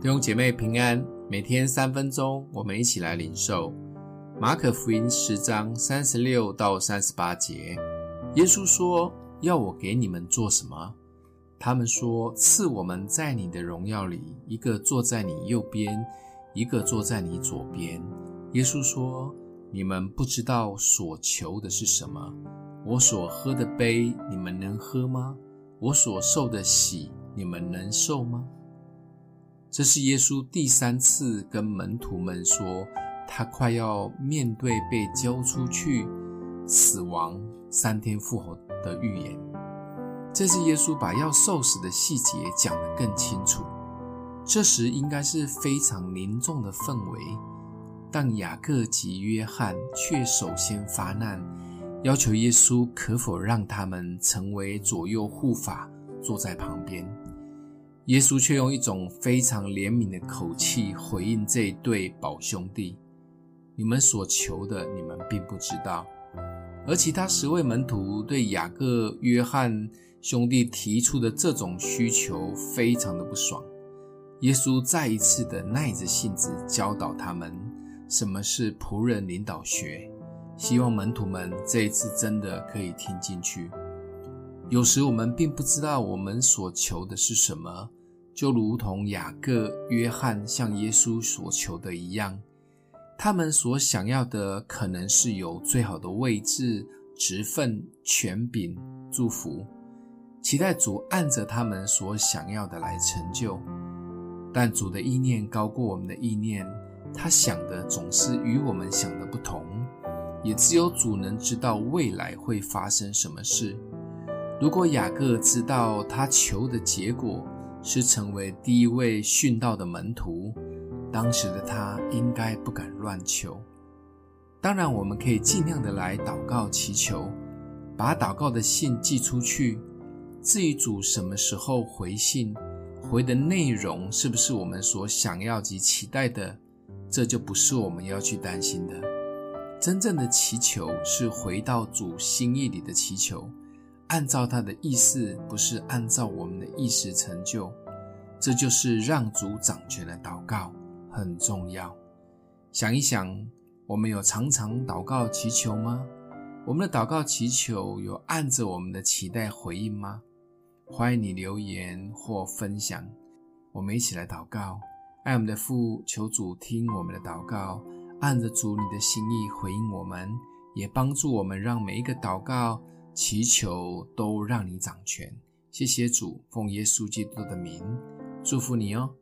弟兄姐妹平安，每天三分钟，我们一起来领受马可福音十章三十六到三十八节。耶稣说：“要我给你们做什么？”他们说：“赐我们在你的荣耀里，一个坐在你右边，一个坐在你左边。”耶稣说：“你们不知道所求的是什么。我所喝的杯，你们能喝吗？我所受的洗，你们能受吗？”这是耶稣第三次跟门徒们说，他快要面对被交出去、死亡、三天复活的预言。这次耶稣把要受死的细节讲得更清楚。这时应该是非常凝重的氛围，但雅各及约翰却首先发难，要求耶稣可否让他们成为左右护法，坐在旁边。耶稣却用一种非常怜悯的口气回应这一对宝兄弟：“你们所求的，你们并不知道。”而其他十位门徒对雅各、约翰兄弟提出的这种需求非常的不爽。耶稣再一次的耐着性子教导他们什么是仆人领导学，希望门徒们这一次真的可以听进去。有时我们并不知道我们所求的是什么。就如同雅各、约翰向耶稣所求的一样，他们所想要的可能是有最好的位置、职分、权柄、祝福，期待主按着他们所想要的来成就。但主的意念高过我们的意念，他想的总是与我们想的不同，也只有主能知道未来会发生什么事。如果雅各知道他求的结果，是成为第一位殉道的门徒，当时的他应该不敢乱求。当然，我们可以尽量的来祷告祈求，把祷告的信寄出去。至于主什么时候回信，回的内容是不是我们所想要及期待的，这就不是我们要去担心的。真正的祈求是回到主心意里的祈求。按照他的意思，不是按照我们的意思成就，这就是让主掌权的祷告很重要。想一想，我们有常常祷告祈求吗？我们的祷告祈求有按着我们的期待回应吗？欢迎你留言或分享，我们一起来祷告。爱我们的父，求主听我们的祷告，按着主你的心意回应我们，也帮助我们，让每一个祷告。祈求都让你掌权，谢谢主，奉耶稣基督的名，祝福你哦。